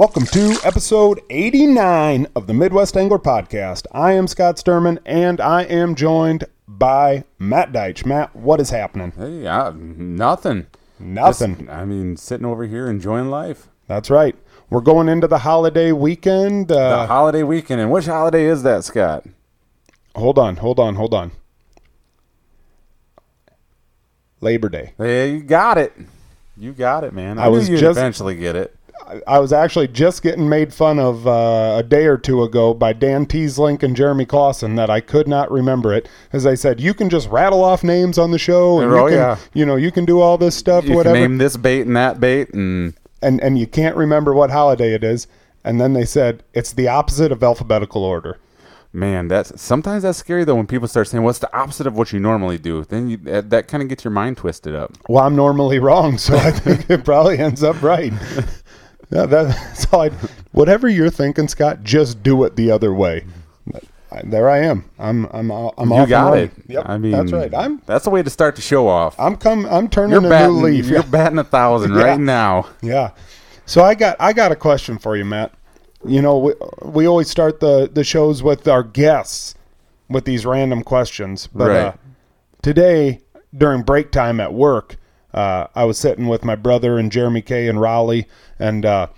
Welcome to episode 89 of the Midwest Angler Podcast. I am Scott Sturman and I am joined by Matt Deitch. Matt, what is happening? Hey, uh, nothing. Nothing. Just, I mean, sitting over here enjoying life. That's right. We're going into the holiday weekend. The Uh, holiday weekend. And which holiday is that, Scott? hold on, hold on, hold on. Labor Day. Hey, you got it. You got it, man. I, I was just- eventually get it. I- I was actually just getting made fun of uh, a day or two ago by Dan Teeslink and Jeremy Clausen that I could not remember it. As I said, you can just rattle off names on the show, and Oh, you can, yeah. you know, you can do all this stuff, You whatever. name this bait and that bait, and and and you can't remember what holiday it is. And then they said it's the opposite of alphabetical order. man, that's sometimes that's scary though when people start saying what's the opposite of what you normally do. Then you, that, that kind of gets your mind twisted up. Well, I'm normally wrong, so I think it probably ends up right. Yeah, that's all. I, whatever you're thinking, Scott, just do it the other way. I, there I am. I'm I'm I'm you got it. Yep, I mean, that's right. I'm that's the way to start the show off. I'm come I'm turning You're a batting, new leaf. you're Yeah. batting a thousand Yeah. right now. Yeah. So I got I got a question for you, Matt. You know, we, we always start the the shows with our guests with these random questions, but Right. uh, today during break time at work, uh, I was sitting with my brother and Jeremy Kay and Raleigh, and uh,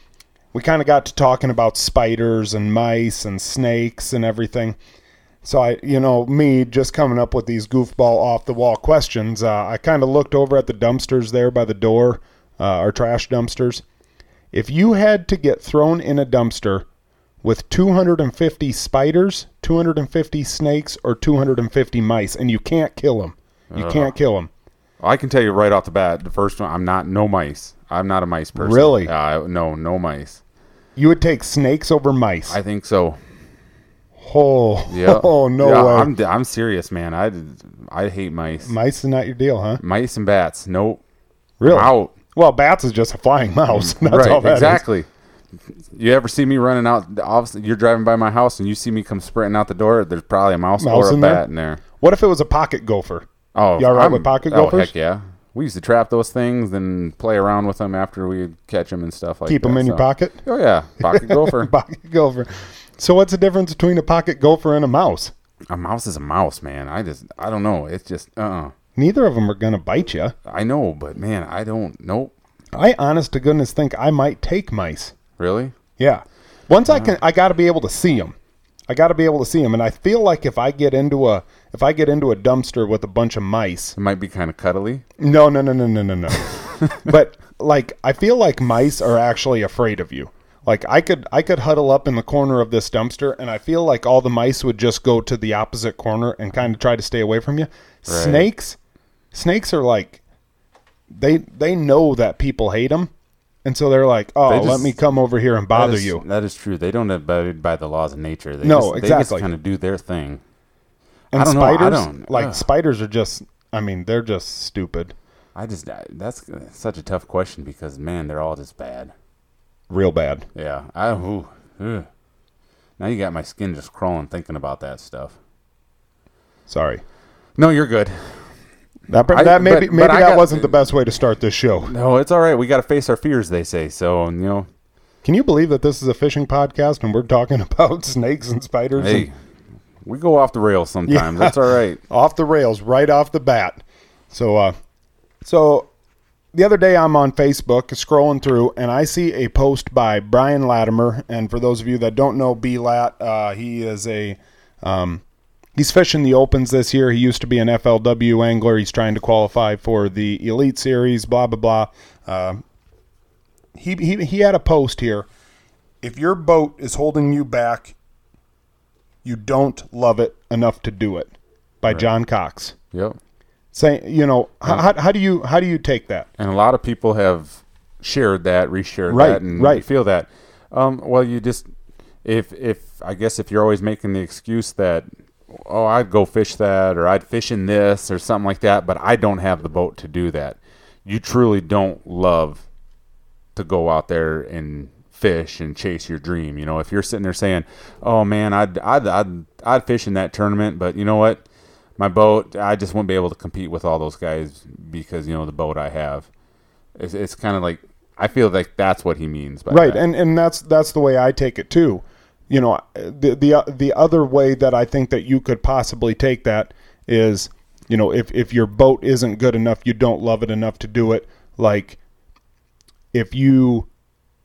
we kind of got to talking about spiders and mice and snakes and everything. So I, you know, me just coming up with these goofball off the wall questions. Uh, I kind of looked over at the dumpsters there by the door, uh, our trash dumpsters. If you had to get thrown in a dumpster with 250 spiders, 250 snakes, or 250 mice, and you can't kill them, you can't kill them. I can tell you right off the bat, the first one, I'm not no mice. I'm not a mice person. Really? Uh, no, no mice. You would take snakes over mice. I think so. oh, Yeah. oh no Yeah, way. I'm I'm serious, man. I I hate mice. mice is not your deal, huh? Mice and bats. Nope. Really? Out. Well, bats is just a flying mouse. That's right. all that is. exactly. You ever see me running out? Obviously, you're driving by my house and you see me come sprinting out the door. There's probably a mouse, Mouse or a in there? bat in there. What if it was a pocket gopher? Oh, You all right I'm- with pocket oh, gophers? heck yeah. We used to trap those things and play around with them after we catch them and stuff like Keep that. Keep them in your pocket? Oh yeah, pocket gopher. pocket gopher. So what's the difference between a pocket gopher and a mouse? A mouse is a mouse, man. I just, I don't know. It's just, uh, uh Neither of them are going to bite you. I know, but man, I don't. Nope. I honest to goodness think I might take mice. Really? Yeah. Once I can, I got to be able to see them. I got to be able to see them, and I feel like if I get into a if I get into a dumpster with a bunch of mice, It might be kind of cuddly. no, no, no, no, no, no, no. but like, I feel like mice are actually afraid of you. Like I could I could huddle up in the corner of this dumpster, and I feel like all the mice would just go to the opposite corner and kind of try to stay away from you. Snakes, snakes are like they they know that people hate them, and so they're like, oh, They let me come over here and bother That is- you. That is true. They don't abide by the laws of nature. They No, just, They exactly. just kind of do their thing. And I don't know, I spiders, don't- like ugh. spiders, are just. I mean, they're just stupid, I just, I- that's such a tough question because man, they're all just bad. real bad. Yeah. I. Ooh, ugh. Now you got my skin just crawling thinking about that stuff. Sorry. No, you're good. That, I- that maybe but- maybe but that got- wasn't the best way to start this show. No, it's all right. We got to face our fears, they say. So you know, Can you believe that this is a fishing podcast and we're talking about snakes and spiders and hey, we go off the rails sometimes. That's all right. off the rails right off the bat? So, uh, so the other day I'm on Facebook scrolling through and I see a post by Brian Latimer. And for those of you that don't know B Lat, uh, he is a um, he's fishing the opens this year. He used to be an FLW angler. He's trying to qualify for the Elite Series. Blah blah blah. Uh, he, he he had a post here. If your boat is holding you back, you don't love it enough to do it. By John Cox. Yep. Say, you know, h- how, how do you how do you take that? And a lot of people have shared that, reshared Right, that, and right. feel that. Um, well, you just if if I guess if you're always making the excuse that oh I'd go fish that or I'd fish in this or something like that, but I don't have the boat to do that. You truly don't love to go out there and fish and chase your dream. You know, if you're sitting there saying, "Oh man, I'd I'd I'd, I'd fish in that tournament," but you know what? My boat, I just won't be able to compete with all those guys because you know the boat I have. It's, it's kind of like I feel like that's what he means by right that. and and that's that's the way i take it too you know the the uh, the other way that i think that you could possibly take that is you know if if your boat isn't good enough you don't love it enough to do it like if you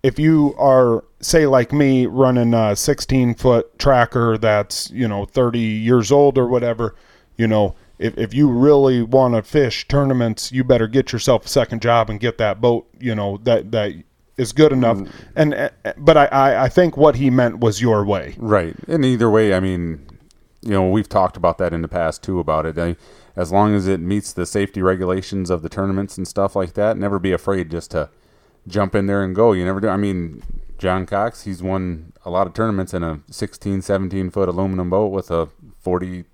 if you are say like me running a 16 foot tracker that's you know 30 years old or whatever you know if, if you really want to fish tournaments you better get yourself a second job and get that boat you know that that is good enough and uh, but I, I i think what he meant was your way Right. And either way, I mean, you know, we've talked about that in the past too about it. I, as long as it meets the safety regulations of the tournaments and stuff like that, never be afraid just to jump in there and go. You never do. I mean, John Cox, he's won a lot of tournaments in a 16, 17 foot aluminum boat with a 40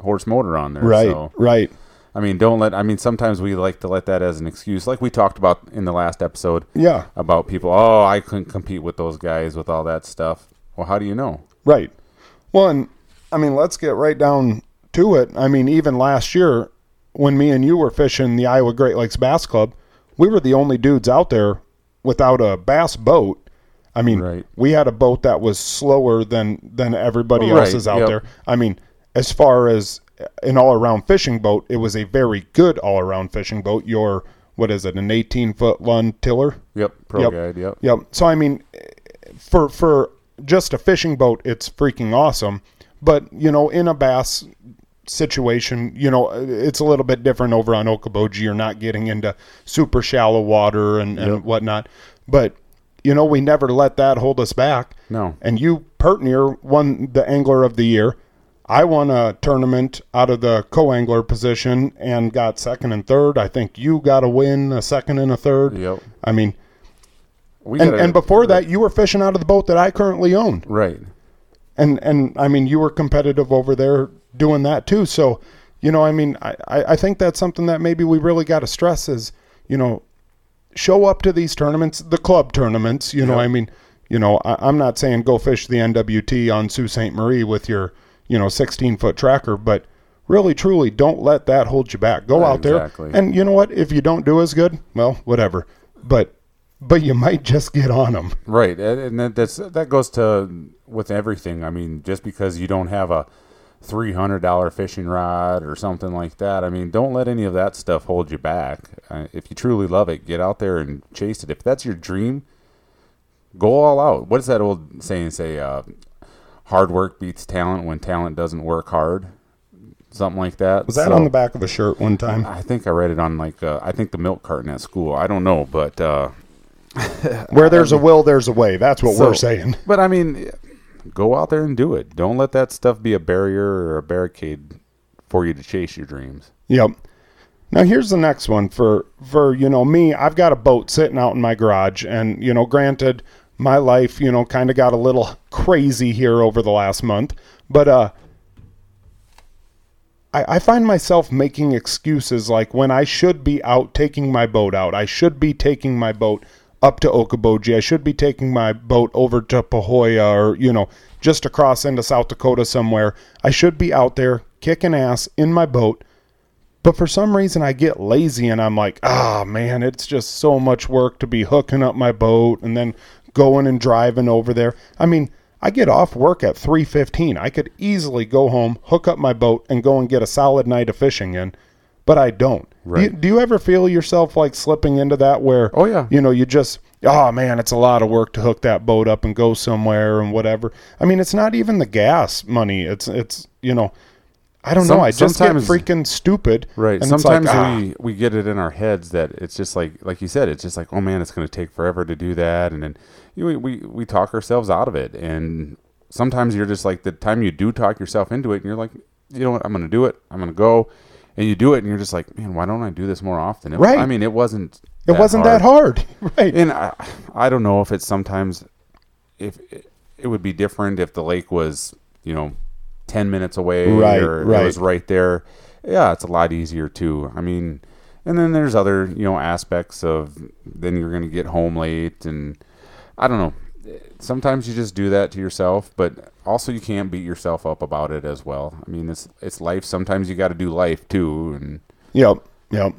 horse motor on there. right So, right I mean, don't let, I mean, sometimes we like to let that as an excuse, like we talked about in the last episode yeah about people, oh, I couldn't compete with those guys with all that stuff. Well, how do you know? Right. Well, and I mean, let's get right down to it. I mean, even last year, when me and you were fishing the Iowa Great Lakes Bass Club, we were the only dudes out there without a bass boat. I mean, Right. we had a boat that was slower than than everybody Right, else's out yep. there. I mean, as far as an all-around fishing boat, it was a very good all-around fishing boat. Your what is it? An 18-foot Lund tiller? Yep, pro Yep. guide. Yep. Yep. So I mean, for for just a fishing boat, it's freaking awesome. But you know, in a bass situation, you know, it's a little bit different over on Okoboji. You're not getting into super shallow water and, and Yep. whatnot. But you know, we never let that hold us back. No. And you, Pertnier, won the Angler of the Year. I won a tournament out of the co-angler position and got second and third. I think you got a win, a second and a third. Yep. I mean, We and, gotta- and before that, you were fishing out of the boat that I currently own, right? and and I mean, you were competitive over there doing that too. So, you know, I mean, I I think that's something that maybe we really got to stress is, you know, show up to these tournaments, the club tournaments. You know, Yeah. I mean, you know, I, I'm not saying go fish the NWT on Sault Ste. Marie with your, you know, 16 foot tracker, but really, truly, don't let that hold you back. Go Right, out there, exactly. and you know what? If you don't do as good, well, whatever. But but you might just get on them. Right, and and that's that goes to with everything. I mean, just because you don't have a three hundred dollar fishing rod or something like that, I mean, don't let any of that stuff hold you back. Uh, if you truly love it, get out there and chase it. If that's your dream, go all out. What does that old saying say? Uh, hard work beats talent when talent doesn't work hard. Something like that. Was that So- on the back of a shirt one time? I think I read it on like uh, I think the milk carton at school. I don't know, but uh, Where there's a will, there's a way. That's what So- we're saying. But I mean, go out there and do it. Don't let that stuff be a barrier or a barricade for you to chase your dreams. Yep. Now here's the next one for for you know me. I've got a boat sitting out in my garage, and you know, granted, my life you know kind of got a little crazy here over the last month, but uh, I, I find myself making excuses like when I should be out taking my boat out. I should be taking my boat up to Okoboji. I should be taking my boat over to Pahoja or, you know, just across into South Dakota somewhere. I should be out there kicking ass in my boat. But for some reason, I get lazy and I'm like, ah, man, it's just so much work to be hooking up my boat and then going and driving over there. I mean, I get off work at 3:15. I could easily go home, hook up my boat, and go and get a solid night of fishing in, but I don't. Do, you, Right. do you ever feel yourself like slipping into that where, Oh, yeah. you know, you just, oh man, it's a lot of work to hook that boat up and go somewhere and whatever. I mean, it's not even the gas money. It's it's you know, I don't Some- know. I just get sometimes- freaking stupid. Right. it's like, Sometimes ah. we we get it in our heads that it's just like like you said, it's just like, oh man, it's going to take forever to do that, and then you know, we we talk ourselves out of it, and sometimes you're just like the time you do talk yourself into it, and you're like, you know what, I'm going to do it, I'm going to go, and you do it, and you're just like, man, why don't I do this more often? It, Right. I mean, it wasn't. It wasn't that hard, right? And I, I don't know if it's sometimes if it, it would be different if the lake was you know ten minutes away Right, or right. it was right there. Yeah, it's a lot easier too. I mean, and then there's other you know aspects of then you're going to get home late and I don't know. Sometimes you just do that to yourself, but also you can't beat yourself up about it as well. I mean, it's it's life. Sometimes you got to do life too, and Yep, yep.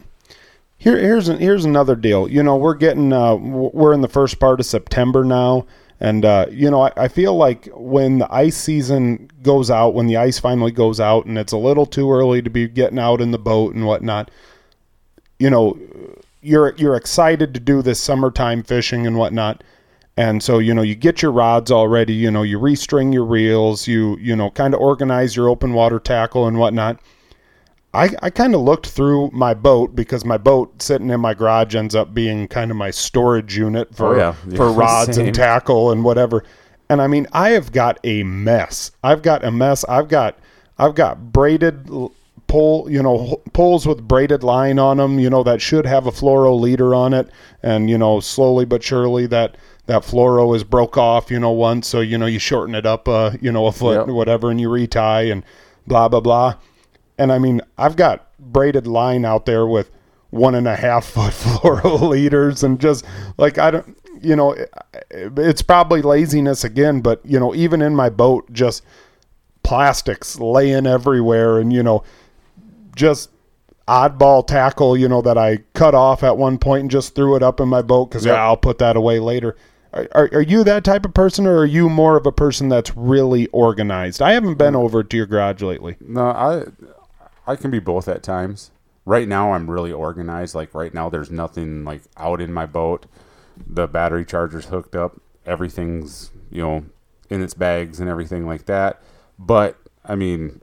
Here, here's an, here's another deal. You know, we're getting uh, we're in the first part of September now, and uh, you know, I, I feel like when the ice season goes out, when the ice finally goes out, and it's a little too early to be getting out in the boat and whatnot. You know, you're you're excited to do this summertime fishing and whatnot. And so, you know, you get your rods already, you know, you restring your reels, you, you know, kind of organize your open water tackle and whatnot. I, I kind of looked through my boat because my boat sitting in my garage ends up being kind of my storage unit oh, for Oh, yeah. for Yeah, rods same. and tackle and whatever. And I mean, I have got a mess. I've got a mess. I've got I've got braided pole, you know, poles with braided line on them, you know, that should have a fluoro leader on it, and you know, slowly but surely that that fluoro is broke off, you know, once, so you know you shorten it up, uh, you know, a foot Yep. or whatever, and you retie and blah blah blah. And I mean, I've got braided line out there with one and a half foot fluoro leaders, and just like I don't, you know, it's probably laziness again, but you know, even in my boat, just plastics laying everywhere, and you know, just oddball tackle, you know, that I cut off at one point and just threw it up in my boat because Yep. yeah, I'll put that away later. Are, are, are you that type of person, or are you more of a person that's really organized? I haven't been over to your garage lately. No, I I can be both at times. Right now I'm really organized. Like right now there's nothing like out in my boat. The battery charger's hooked up. Everything's, you know, in its bags and everything like that. But I mean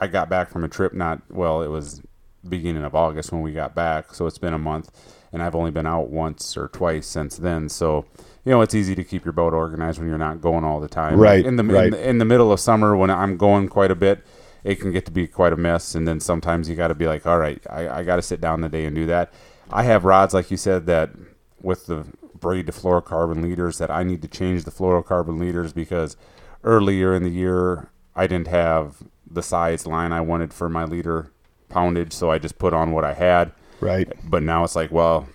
I got back from a trip not well, it was beginning of August when we got back, so it's been a month and I've only been out once or twice since then. So, you know, it's easy to keep your boat organized when you're not going all the time. Right, In the right. in the, in the middle of summer when I'm going quite a bit, it can get to be quite a mess. And then sometimes you got to be like, all right, I, I got to sit down the day and do that. I have rods, like you said, that with the braid to fluorocarbon leaders that I need to change the fluorocarbon leaders because earlier in the year I didn't have the size line I wanted for my leader poundage, so I just put on what I had. Right. But now it's like, well,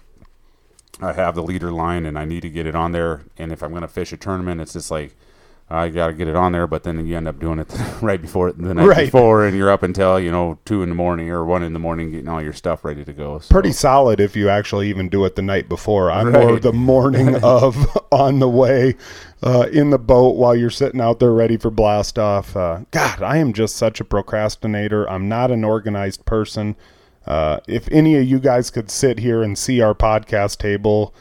I have the leader line and I need to get it on there. And if I'm going to fish a tournament, it's just like, I got to get it on there. But then you end up doing it right before the night Right. before, and you're up until, you know, two in the morning or one in the morning getting all your stuff ready to go. So, Pretty solid if you actually even do it the night before. I'm more the morning of on the way uh, in the boat while you're sitting out there ready for blast off. Uh, God, I am just such a procrastinator. I'm not an organized person. Uh, if any of you guys could sit here and see our podcast table,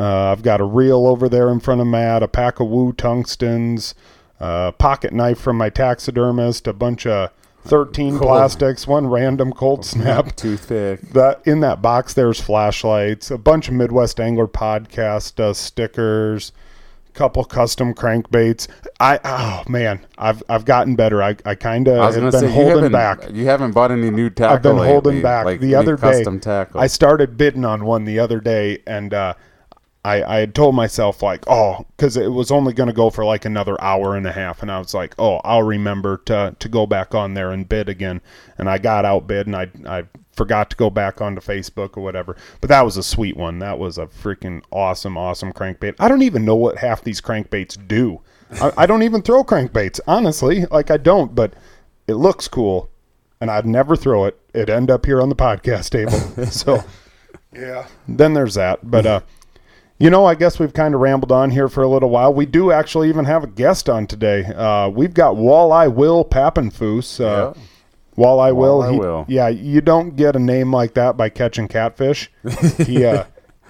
uh, I've got a reel over there in front of Matt, a pack of Woo tungstens, a pocket knife from my taxidermist, a bunch of 13 Cool. plastics, one random cold snap. toothpick. That in that box there's flashlights, a bunch of Midwest Angler podcast uh, stickers, couple custom crankbaits. I oh man, I've I've gotten better. I I kind of have been say, holding back. you haven't bought any new tackle I've been holding lately, back. like the other day, tackle. I started bidding on one the other day, and uh, I I had told myself like, oh, because it was only going to go for like another hour and a half, and I was like, oh, I'll remember to to go back on there and bid again, and I got outbid, and I I forgot to go back onto Facebook or whatever. But that was a sweet one. That was a freaking awesome, awesome crankbait. I don't even know what half these crankbaits do. I, I don't even throw crankbaits, honestly. Like I don't, but it looks cool and I'd never throw it. It'd end up here on the podcast table. so, yeah. Then there's that. But, uh, you know, I guess we've kind of rambled on here for a little while. We do actually even have a guest on today. Uh, we've got Walleye Will Pappenfus. Uh, Yeah. Walleye Will. Walleye he- Will. Yeah, you don't get a name like that by catching catfish. he, uh,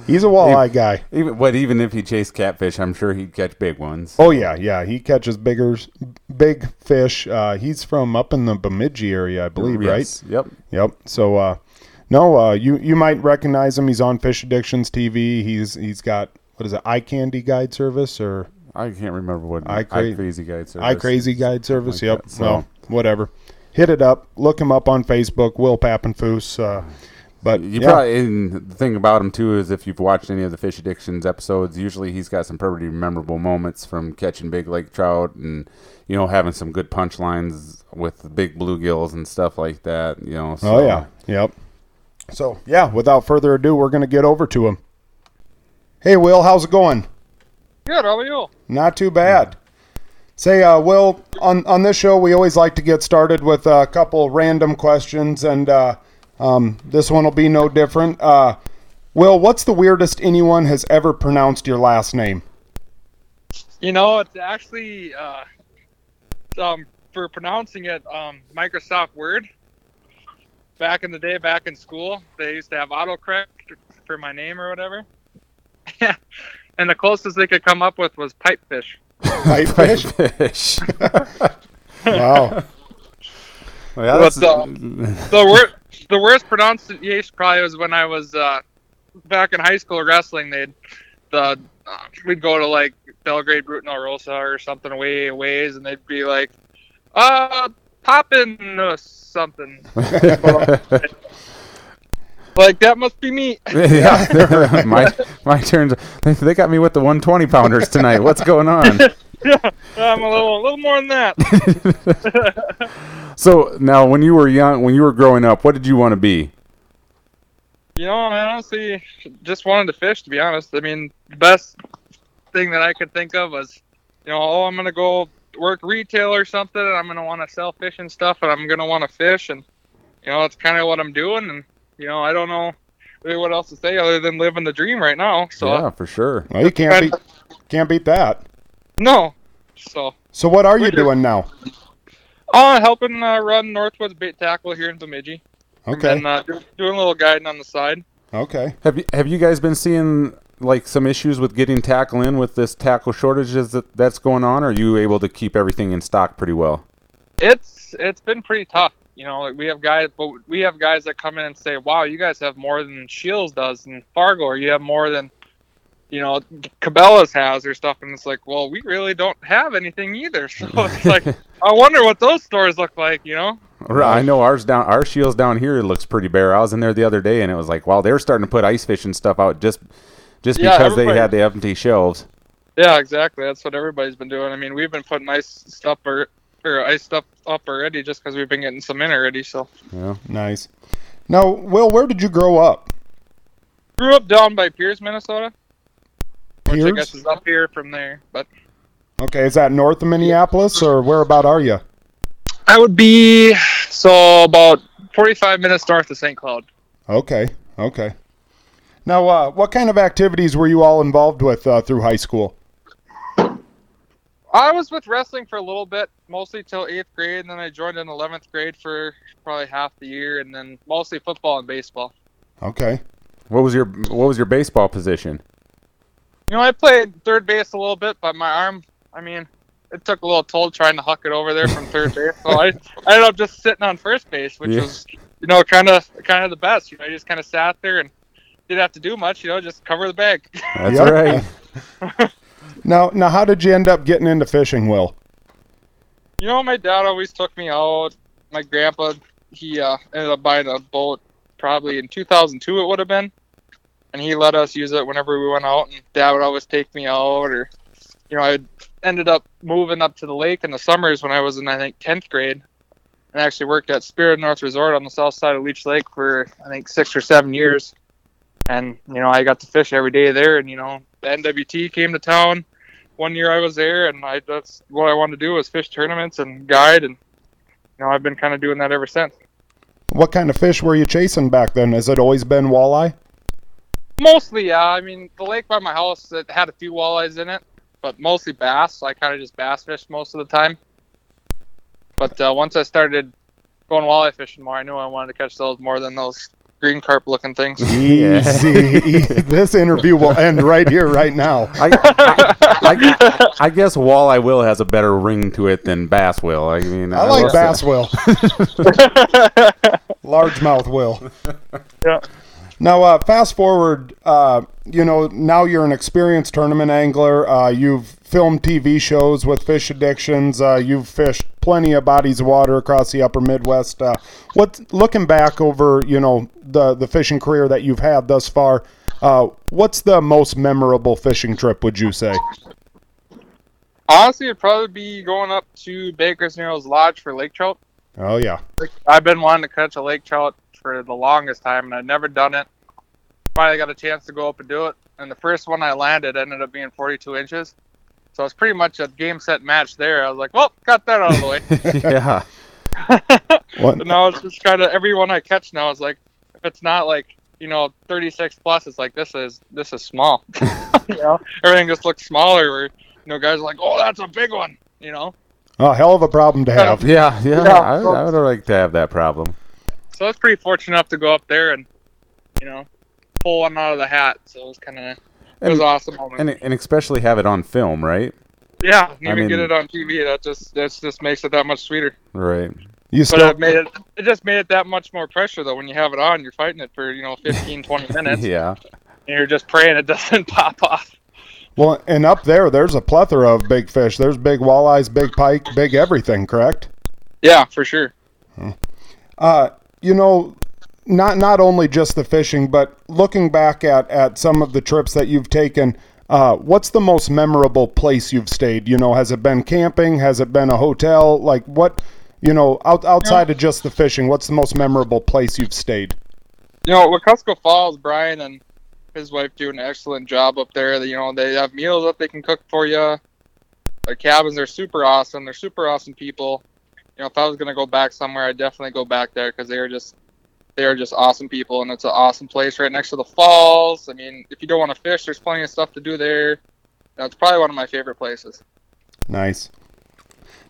he's a walleye guy. even, but even if he chased catfish, I'm sure he'd catch big ones. Oh yeah, yeah. He catches bigger, big fish. Uh, he's from up in the Bemidji area, I believe, right? Yep. Yep. So uh no, uh you you might recognize him. He's on Fish Addictions TV. He's he's got what is it, Eye Candy Guide Service or I can't remember what I I, cra- Crazy Guide service. Eye Crazy Guide Service. like yep. that, so- Well, whatever. Hit it up. Look him up on Facebook, Will Pappenfus. Uh but You yeah, probably and the thing about him too is if you've watched any of the Fish Addictions episodes, usually he's got some pretty memorable moments from catching big lake trout and you know having some good punchlines with the big bluegills and stuff like that. You know. So, Oh yeah. Yep. So yeah, without further ado, we're gonna get over to him. Hey Will, how's it going? Good. How are you? Not too bad. Say, uh, Will, on, on this show, we always like to get started with a couple random questions. And uh, Um, this one will be no different. Uh, Will, what's the weirdest anyone has ever pronounced your last name? You know, it's actually uh, um, for pronouncing it um, Microsoft Word. Back in the day, back in school, they used to have autocorrect for my name or whatever. and the closest they could come up with was pipefish. Pipefish? Fish. wow. Well, yeah, But that's- the, the, wor- the worst pronunciation probably was when I was uh, back in high school wrestling. They'd the uh, we'd go to like Belgrade, Brooten, Rosa or something away a ways, and they'd be like, "Uh, poppin' uh, something." like that must be me. yeah, my my turn. They, they got me with the 120 pounders tonight. What's going on? yeah, I'm a little, a little more than that. So now, when you were young, when you were growing up, what did you want to be? You know, I honestly just wanted to fish. To be honest, I mean, the best thing that I could think of was, you know, oh, I'm gonna go work retail or something, and I'm gonna want to sell fish and stuff, and I'm gonna want to fish, and you know, that's kind of what I'm doing, and you know, I don't know really what else to say other than living the dream right now. So yeah, for sure. Well, you can't beat, can't beat that. no, so So what are you doing now? uh, helping uh, run Northwoods Bait Tackle here in Bemidji, Okay. and uh, do- doing a little guiding on the side. Okay. Have you have you guys been seeing like some issues with getting tackle in with this tackle shortages that that's going on? Or are you able to keep everything in stock pretty well? it's it's been pretty tough. You know, like we have guys, but we have guys that come in and say, "Wow, you guys have more than Scheels does in Fargo, or you have more than, you know, Cabela's has or stuff." And it's like, well, we really don't have anything either. So it's like, I wonder what those stores look like. You know? Right, I know ours down our Scheels down here looks pretty bare. I was in there the other day and it was like, wow, they're starting to put ice fishing stuff out just just Yeah, because they had the empty shelves. Yeah, exactly. That's what everybody's been doing. I mean, we've been putting ice stuff or, or ice stuff up already just because we've been getting some in already. So Yeah. Nice. Now, Will, where did you grow up? grew up down by Pierz, Minnesota, which I guess is up here from there, but. Okay, is that north of Minneapolis or where about are you? I would be so about 45 minutes north of St. Cloud. Okay. Okay. Now, uh, what kind of activities were you all involved with uh, through high school? I was with wrestling for a little bit, mostly till eighth grade, and then I joined in 11th grade for probably half the year, and then mostly football and baseball. Okay. What was your what was your baseball position? You know, I played third base a little bit, but my arm, I mean, it took a little toll trying to huck it over there from third base. So I, I ended up just sitting on first base, which Yeah. was, you know, kind of kind of the best. You know, I just kind of sat there and didn't have to do much. You know, just cover the bag. That's Yep. right. Now, now, how did you end up getting into fishing, Will? You know, my dad always took me out. My grandpa, he uh, ended up buying a boat probably in 2002, it would have been. And he let us use it whenever we went out. And dad would always take me out. Or, you know, I ended up moving up to the lake in the summers when I was in, I think, 10th grade. And actually worked at Spirit North Resort on the south side of Leech Lake for, I think, six or seven years. And, you know, I got to fish every day there. And, you know, the NWT came to town one year I was there, and I that's what I wanted to do was fish tournaments and guide, and you know I've been kind of doing that ever since. What kind of fish were you chasing back then? Has it always been walleye? Mostly, yeah. I mean, the lake by my house it had a few walleyes in it, but mostly bass. So I kind of just bass fished most of the time. But uh, once I started going walleye fishing more, I knew I wanted to catch those more than those green carp looking things. Easy. this interview will end right here, right now. I, I, I, I guess walleye will has a better ring to it than bass will. I mean, I uh, like bass will. Largemouth will. Yeah. Now, uh, fast forward, uh, you know, now you're an experienced tournament angler. Uh, you've filmed TV shows with fish addictions. Uh, you've fished plenty of bodies of water across the upper Midwest. Uh, what, looking back over, you know, the, the fishing career that you've had thus far, uh, what's the most memorable fishing trip, would you say? Honestly, it'd probably be going up to Baker's Narrows Lodge for lake trout. Oh, yeah. I've been wanting to catch a lake trout for the longest time, and I'd never done it. Finally got a chance to go up and do it, and the first one I landed ended up being 42 inches. So it's pretty much a game set match there. I was like, well, got that out of the way. yeah. What, but now it's just kind of every one I catch now is like, if it's not like you know 36 plus, it's like this is this is small. you know, everything just looks smaller. Where you know guys are like, oh, that's a big one. You know, A hell of a problem to have. Yeah, yeah. Yeah, I, so- I would like to have that problem. So I was pretty fortunate enough to go up there and you know pull one out of the hat. So it was kind of it was an awesome moment. And and especially have it on film, right? yeah, and I even get it on TV. That just that just makes it that much sweeter. Right. You But still it made it it just made it that much more pressure though when you have it on. You're fighting it for you know 15, 20 minutes, Yeah. and you're just praying it doesn't pop off. well, and up there, there's a plethora of big fish. There's big walleyes, big pike, big everything. Correct? Yeah, for sure. Uh, you know, not not only just the fishing, but looking back at at some of the trips that you've taken. Uh, what's the most memorable place you've stayed? You know, has it been camping? Has it been a hotel? Like what? You know, out, outside of just the fishing, what's the most memorable place you've stayed? You know, Wekusko Falls, Brian and his wife do an excellent job up there. You know, they have meals that they can cook for you. Their cabins are super awesome. They're super awesome people. You know, if I was gonna go back somewhere, I'd definitely go back there because they are just they are just awesome people, and it's an awesome place right next to the falls. I mean, if you don't want to fish, there's plenty of stuff to do there. That's probably one of my favorite places. Nice.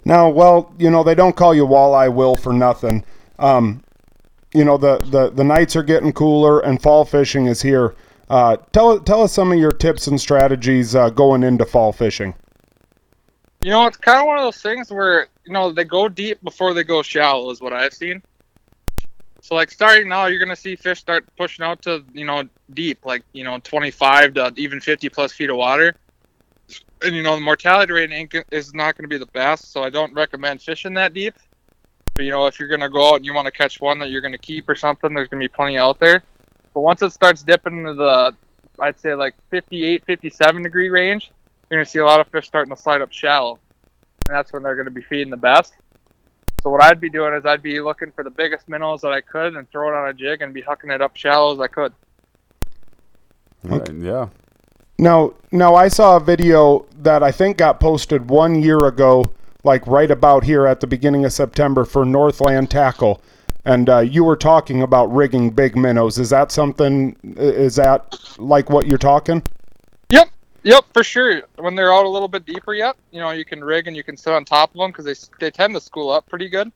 Now, well, you know, they don't call you Walleye Will for nothing. Um, you know, the, the, the nights are getting cooler and fall fishing is here. Uh, tell, tell us some of your tips and strategies uh, going into fall fishing. You know, it's kind of one of those things where know they go deep before they go shallow, is what I've seen. So like starting now, you're gonna see fish start pushing out to you know deep, like you know 25 to even 50 plus feet of water. And you know the mortality rate is not gonna be the best, so I don't recommend fishing that deep. But you know if you're gonna go out and you want to catch one that you're gonna keep or something, there's gonna be plenty out there. But once it starts dipping into the, I'd say like 58, 57 degree range, you're gonna see a lot of fish starting to slide up shallow, and that's when they're gonna be feeding the best. So what I'd be doing is I'd be looking for the biggest minnows that I could and throw it on a jig and be hucking it up shallow as I could. Right, Yeah. Now, now I saw a video that I think got posted one year ago, like right about here at the beginning of September for Northland Tackle, and uh, you were talking about rigging big minnows. Is that something? Is that like what you're talking? Yep, for sure. When they're out a little bit deeper yet, you know, you can rig and you can sit on top of them because they they tend to school up pretty good.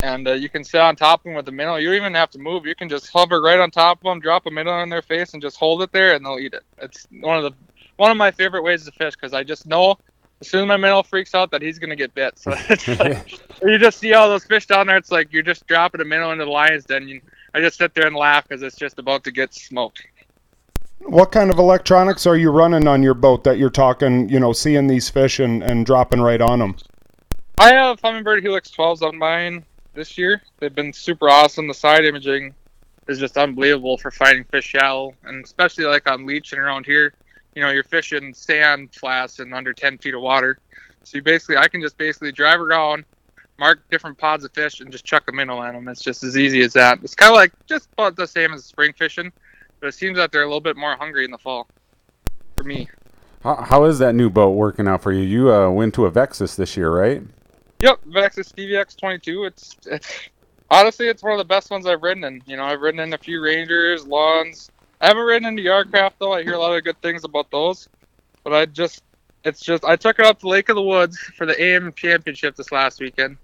And uh, you can sit on top of them with the minnow. You don't even have to move. You can just hover right on top of them, drop a minnow in their face, and just hold it there, and they'll eat it. It's one of the one of my favorite ways to fish because I just know as soon as my minnow freaks out that he's gonna get bit. So like you just see all those fish down there. It's like you're just dropping a minnow into the lion's den. You, I just sit there and laugh because it's just about to get smoked. What kind of electronics are you running on your boat that you're talking? You know, seeing these fish and, and dropping right on them. I have Humminbird Helix 12s on mine this year. They've been super awesome. The side imaging is just unbelievable for finding fish shallow, and especially like on Leech and around here. You know, you're fishing sand flats in under 10 feet of water. So you basically, I can just basically drive around, mark different pods of fish, and just chuck a minnow at them. It's just as easy as that. It's kind of like just about the same as spring fishing, but it seems that they're a little bit more hungry in the fall. For me. How, how is that new boat working out for you? You uh, went to a Vexus this year, right? Yep, Vexus DVX 22. It's, it's honestly it's one of the best ones I've ridden in. You know, I've ridden in a few Rangers, Lunds. I haven't ridden into Yar-Craft though. I hear a lot of good things about those. But I just, it's just, I took it up to Lake of the Woods for the AIM Championship this last weekend.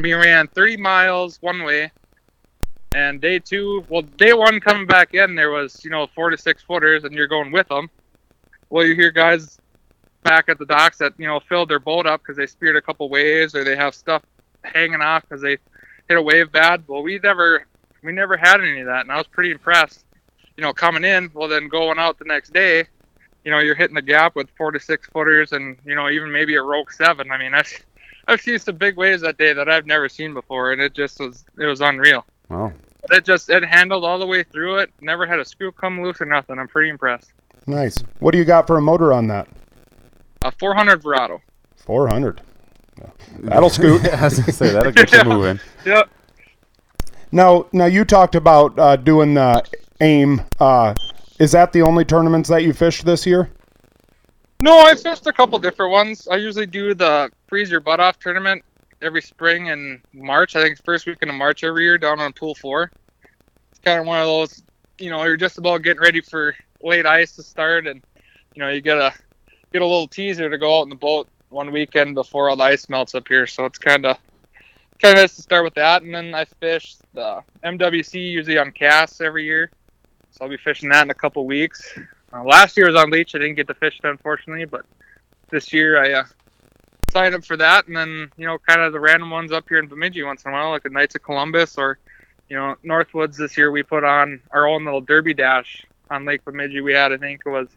We ran 30 miles one way, and day two, well, day one coming back in, there was you know four to six footers, and you're going with them. Well, you hear guys back at the docks that you know filled their boat up because they speared a couple waves or they have stuff hanging off because they hit a wave bad. Well, we never we never had any of that, and I was pretty impressed. You know, coming in, well, then going out the next day, you know, you're hitting the gap with four to six footers, and you know, even maybe a rogue seven. I mean, I've I've seen some big waves that day that I've never seen before, and it just was it was unreal. Wow. It just it handled all the way through it. Never had a screw come loose or nothing. I'm pretty impressed. Nice. What do you got for a motor on that? A 400 Verado. 400. That'll scoot. yeah, I was gonna say that'll get you moving. Yep. Now, now you talked about uh, doing the AIM. Uh, is that the only tournaments that you fished this year? No, I fished a couple different ones. I usually do the freeze your butt off tournament every spring in March. I think first weekend of March every year down on pool four. It's kind of one of those, you know, you're just about getting ready for late ice to start, and you know, you get a get a little teaser to go out in the boat one weekend before all the ice melts up here. So it's kind of kind of nice to start with that, and then I fish the MWC usually on Cass every year, so I'll be fishing that in a couple weeks. Uh, last year was on Leech. I didn't get to fish it unfortunately, but this year I uh, signed up for that, and then you know, kind of the random ones up here in Bemidji once in a while, like the Knights of Columbus or you know, Northwoods. This year we put on our own little derby dash on Lake Bemidji. We had, I think it was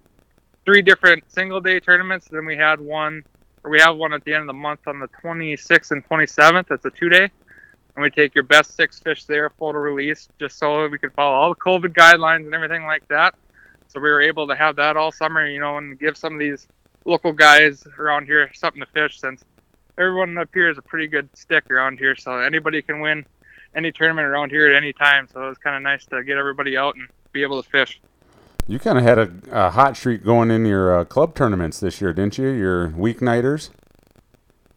three different single day tournaments. Then we had one, or we have one at the end of the month on the 26th and 27th. It's a two day. And we take your best six fish there, photo release, just so we could follow all the COVID guidelines and everything like that. So we were able to have that all summer, you know, and give some of these local guys around here something to fish since everyone up here is a pretty good stick around here. So anybody can win any tournament around here at any time. So it was kind of nice to get everybody out and be able to fish. You kind of had a, a, hot streak going in your uh, club tournaments this year, didn't you? Your weeknighters.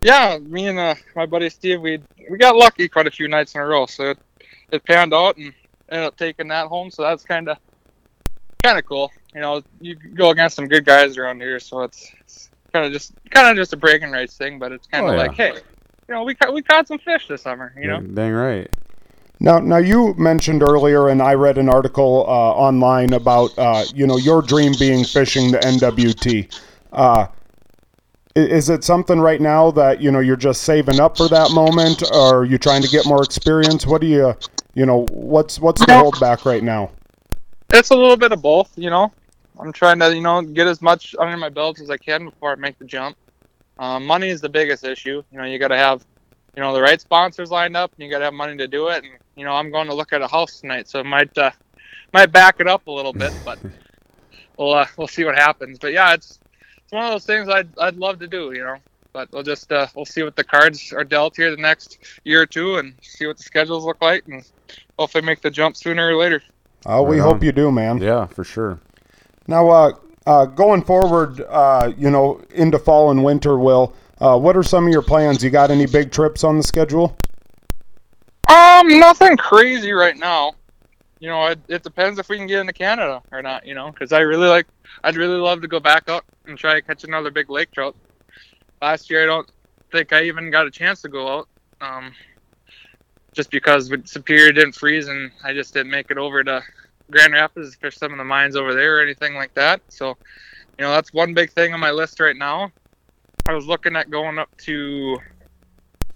Yeah, me and uh, my buddy Steve, we we got lucky quite a few nights in a row, so it, it panned out and ended up taking that home. So that's kind of kind of cool. You know, you go against some good guys around here, so it's, it's kind of just kind of just a bragging rights thing, but it's kind of oh, yeah. like, hey, you know, we caught, we caught some fish this summer. You know, dang right. Now, now you mentioned earlier, and I read an article uh, online about uh, you know your dream being fishing the NWT. Uh, is it something right now that you know you're just saving up for that moment, or are you trying to get more experience? What do you, you know, what's what's the holdback right now? It's a little bit of both. You know, I'm trying to you know get as much under my belt as I can before I make the jump. Um, money is the biggest issue. You know, you got to have you know the right sponsors lined up, and you got to have money to do it. And you know, I'm going to look at a house tonight, so it might uh, might back it up a little bit, but we'll uh, we'll see what happens. But yeah, it's it's one of those things I'd I'd love to do, you know. But we'll just uh, we'll see what the cards are dealt here the next year or two, and see what the schedules look like, and hopefully make the jump sooner or later. Oh, we right hope you do, man. Yeah, for sure. Now, uh, uh, going forward, uh, you know, into fall and winter, Will, uh, what are some of your plans? You got any big trips on the schedule? Um, nothing crazy right now. You know, it, it depends if we can get into Canada or not. You know, because I really like, I'd really love to go back out and try to catch another big lake trout. Last year, I don't think I even got a chance to go out, um, just because Superior didn't freeze and I just didn't make it over to Grand Rapids to fish some of the mines over there or anything like that. So, you know, that's one big thing on my list right now. I was looking at going up to,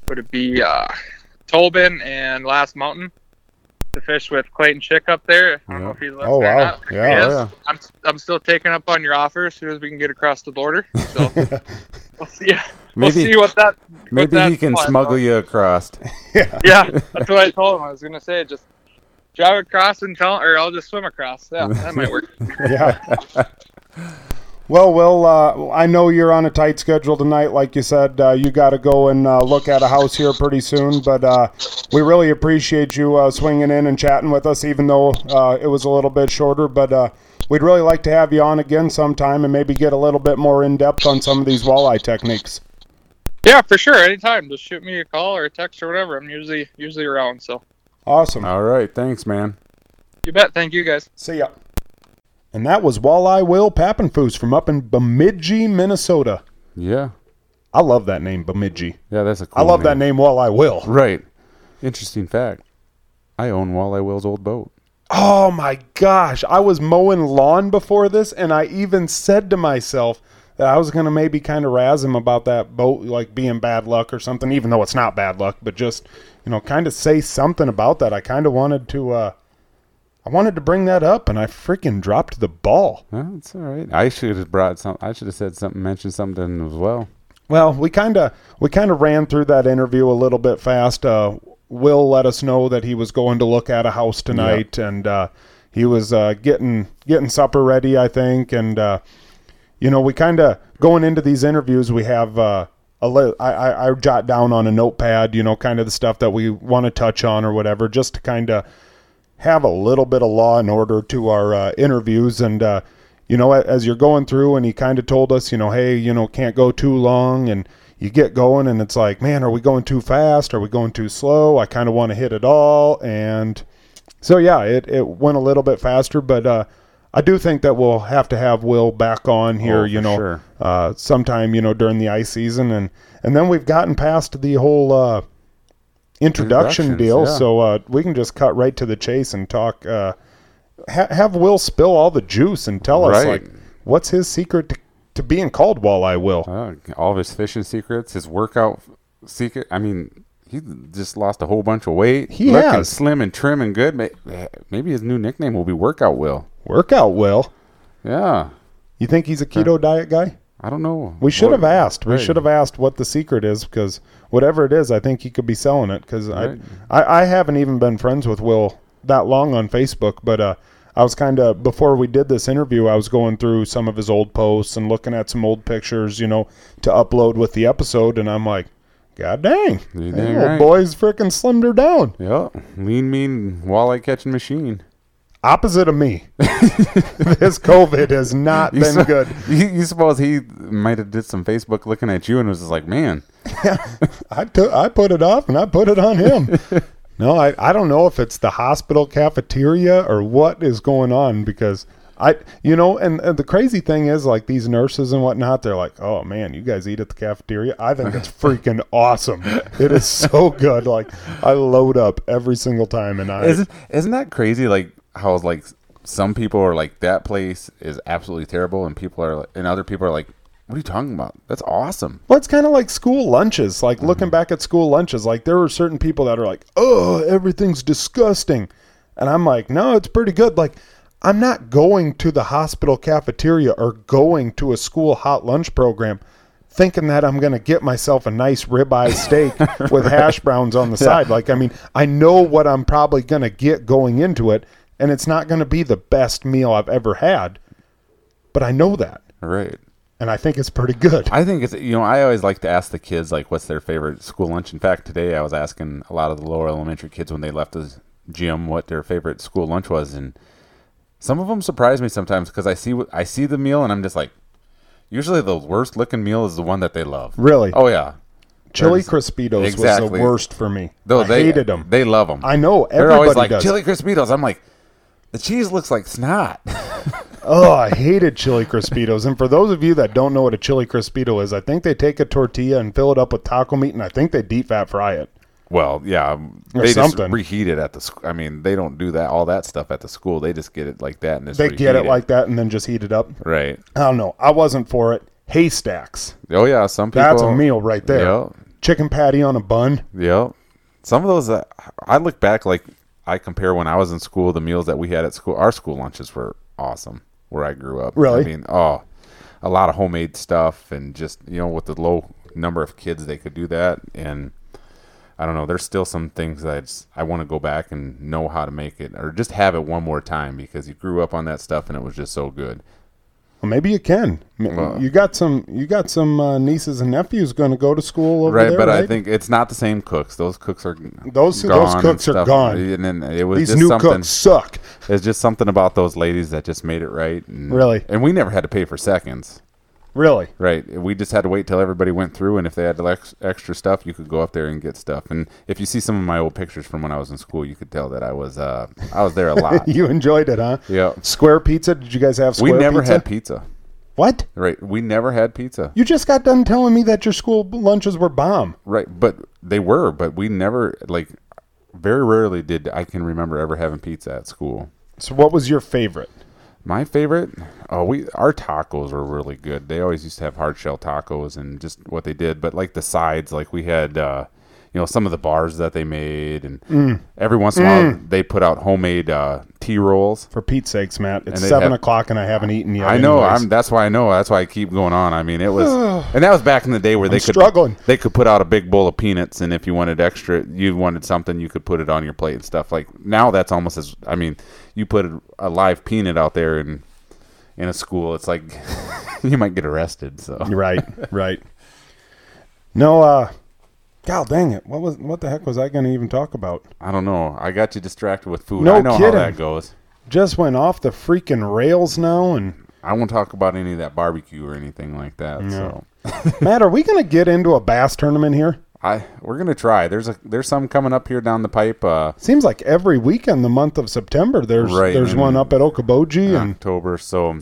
would it be uh, Tobin and Last Mountain to fish with Clayton Chick up there. I don't know if he's listening. Oh wow! Yeah, yeah, yeah, I'm I'm still taking up on your offer as soon as we can get across the border. So we'll see. We'll maybe, see what that. Maybe he can smuggle you across. yeah. Yeah, that's what I told him. I was gonna say just drive across and tell, or I'll just swim across. Yeah, that might work. yeah. Well, Will, uh, I know you're on a tight schedule tonight. Like you said, uh, you got to go and uh, look at a house here pretty soon. But uh, we really appreciate you uh, swinging in and chatting with us, even though uh, it was a little bit shorter. But we'd really like to have you on again sometime and maybe get a little bit more in depth on some of these walleye techniques. Yeah, for sure. Anytime, just shoot me a call or a text or whatever. I'm usually usually around. So awesome. All right, thanks, man. You bet. Thank you, guys. See ya. And that was Walleye Will Pappenfus from up in Bemidji, Minnesota. Yeah. I love that name, Bemidji. Yeah, that's a cool I love name. that name, Walleye Will. Right. Interesting fact. I own Walleye Will's old boat. Oh my gosh. I was mowing lawn before this, and I even said to myself that I was going to maybe kind of razz him about that boat, like being bad luck or something, even though it's not bad luck, but just, you know, kind of say something about that. I kind of wanted to, uh, I wanted to bring that up, and I freaking dropped the ball. Well, it's all right. I should have brought some. I should have said something, mentioned something as well. Well, we kind of we kind of ran through that interview a little bit fast. Uh, Will let us know that he was going to look at a house tonight, yep. and uh, he was uh, getting getting supper ready, I think. And uh, you know, we kind of going into these interviews, we have uh, a li- I, I, I jot down on a notepad, you know, kind of the stuff that we want to touch on or whatever, just to kind of have a little bit of law and order to our uh, interviews. And, uh, you know, as you're going through, and he kind of told us, you know, hey, you know, can't go too long. And you get going, and it's like, man, are we going too fast? Are we going too slow? I kind of want to hit it all. And So yeah, it, it went a little bit faster, but uh, I do think that we'll have to have Will back on here, Oh, you know, sure. uh, sometime, you know, during the ice season, and and then we've gotten past the whole uh, introduction deal, yeah. so uh, we can just cut right to the chase and talk. Uh, ha- have Will spill all the juice and tell us like what's his secret to, to being called Walleye Will. Uh, all of his fishing secrets, his workout secret. I mean, he just lost a whole bunch of weight. He looking has. slim and trim and good. Maybe his new nickname will be Workout Will. Workout Will. Yeah, You think he's a keto diet guy? I don't know. We should What- have asked. We should have asked what the secret is because whatever it is, I think he could be selling it. Because Right. I, I, I haven't even been friends with Will that long on Facebook, but uh, I was kind of before we did this interview, I was going through some of his old posts and looking at some old pictures, you know, to upload with the episode, and I'm like, God dang, dang old right. boy's freaking slimmed her down. Yeah, lean, mean walleye catching machine. Opposite of me, this COVID has not You been su- good. You, you suppose he might have did some Facebook looking at you and was just like, man, I took I put it off and I put it on him. no, I, I don't know if it's the hospital cafeteria or what is going on because I you know and, and the crazy thing is like these nurses and whatnot they're like oh man you guys eat at the cafeteria I think it's freaking awesome it is so good like I load up every single time and I isn't isn't that crazy? Like how like some people are like that place is absolutely terrible, and people are and other people are like, what are you talking about? That's awesome. Well, it's kind of like school lunches. Like mm-hmm. looking back at school lunches, like there were certain people that are like, "Oh, everything's disgusting," and I'm like, "No, it's pretty good." Like, I'm not going to the hospital cafeteria or going to a school hot lunch program thinking that I'm going to get myself a nice ribeye steak with hash browns on the side. Like, I mean, I know what I'm probably going to get going into it, and it's not going to be the best meal I've ever had, but I know that, Right. and I think it's pretty good. I think it's you know I always like to ask the kids like what's their favorite school lunch. In fact, today I was asking a lot of the lower elementary kids when they left the gym what their favorite school lunch was, and some of them surprise me sometimes because I see I see the meal and I'm just like, usually the worst looking meal is the one that they love. Really? Oh yeah. Chili There's- Crispitos was the worst for me. Though I they hated them. They love them. I know They're always like does. chili Crispitos. I'm like, the cheese looks like snot. Oh, I hated chili Crispitos. And for those of you that don't know what a chili Crispito is, I think they take a tortilla and fill it up with taco meat, and I think they deep fat fry it. Well, yeah, Or they just something. reheat it at the. sc- I mean, they don't do that all that stuff at the school. They just get it like that and just They get reheat it like that and then just heat it up. right. I don't know. I wasn't for it. Haystacks. Oh yeah, some people. That's a meal right there. Yeah, Chicken patty on a bun. yeah. Some of those, uh, I look back like I compare when I was in school. The meals that we had at school, our school lunches were awesome. Where I grew up, Really? I mean, oh, a lot of homemade stuff and just you know with the low number of kids they could do that and. I don't know. There's still some things that I, just, I want to go back and know how to make it, or just have it one more time because you grew up on that stuff and it was just so good. Well, maybe you can. Well- you got some. You got some uh, nieces and nephews going to go to school over right, there, but right? I think it's not the same cooks. Those cooks are Those- those cooks are gone. And then it was these just new cooks suck. It's just something about those ladies that just made it right. And, Really? and we never had to pay for seconds. Really. Right, we just had to wait till everybody went through, and if they had ex- extra stuff, you could go up there and get stuff. And if you see some of my old pictures from when I was in school, you could tell that I was uh, I was there a lot. You enjoyed it, huh? yeah, Square pizza. Did you guys have we never pizza? had pizza. what? Right, we never had pizza. You just got done telling me that your school lunches were bomb. Right, but they were, but we never like very rarely did I can remember ever having pizza at school. So what was your favorite? My favorite, oh, we our tacos were really good. They always used to have hard shell tacos and just what they did, but like the sides, like we had, uh, you know, some of the bars that they made, and Mm. every once in a while they put out homemade uh, tea rolls. For Pete's sakes, Matt, it's seven have- o'clock and I haven't eaten yet. I know. I'm. That's why I know. That's why I keep going on. I mean, it was, and that was back in the day where they I'm could struggling. They could put out a big bowl of peanuts, and if you wanted extra, you wanted something, you could put it on your plate and stuff. Like now, that's almost as. I mean, you put a live peanut out there in in a school, it's like you might get arrested. So right, right. No, uh, God dang it! What was what the heck was I going to even talk about? I don't know. I got you distracted with food. No I know kidding. how that goes. Just went off the freaking rails now, and I won't talk about any of that barbecue or anything like that. So Matt, are we going to get into a bass tournament here? I we're gonna try. There's a there's some coming up here down the pipe. Uh, Seems like every weekend the month of September there's Right, there's one up at Okoboji in and October. So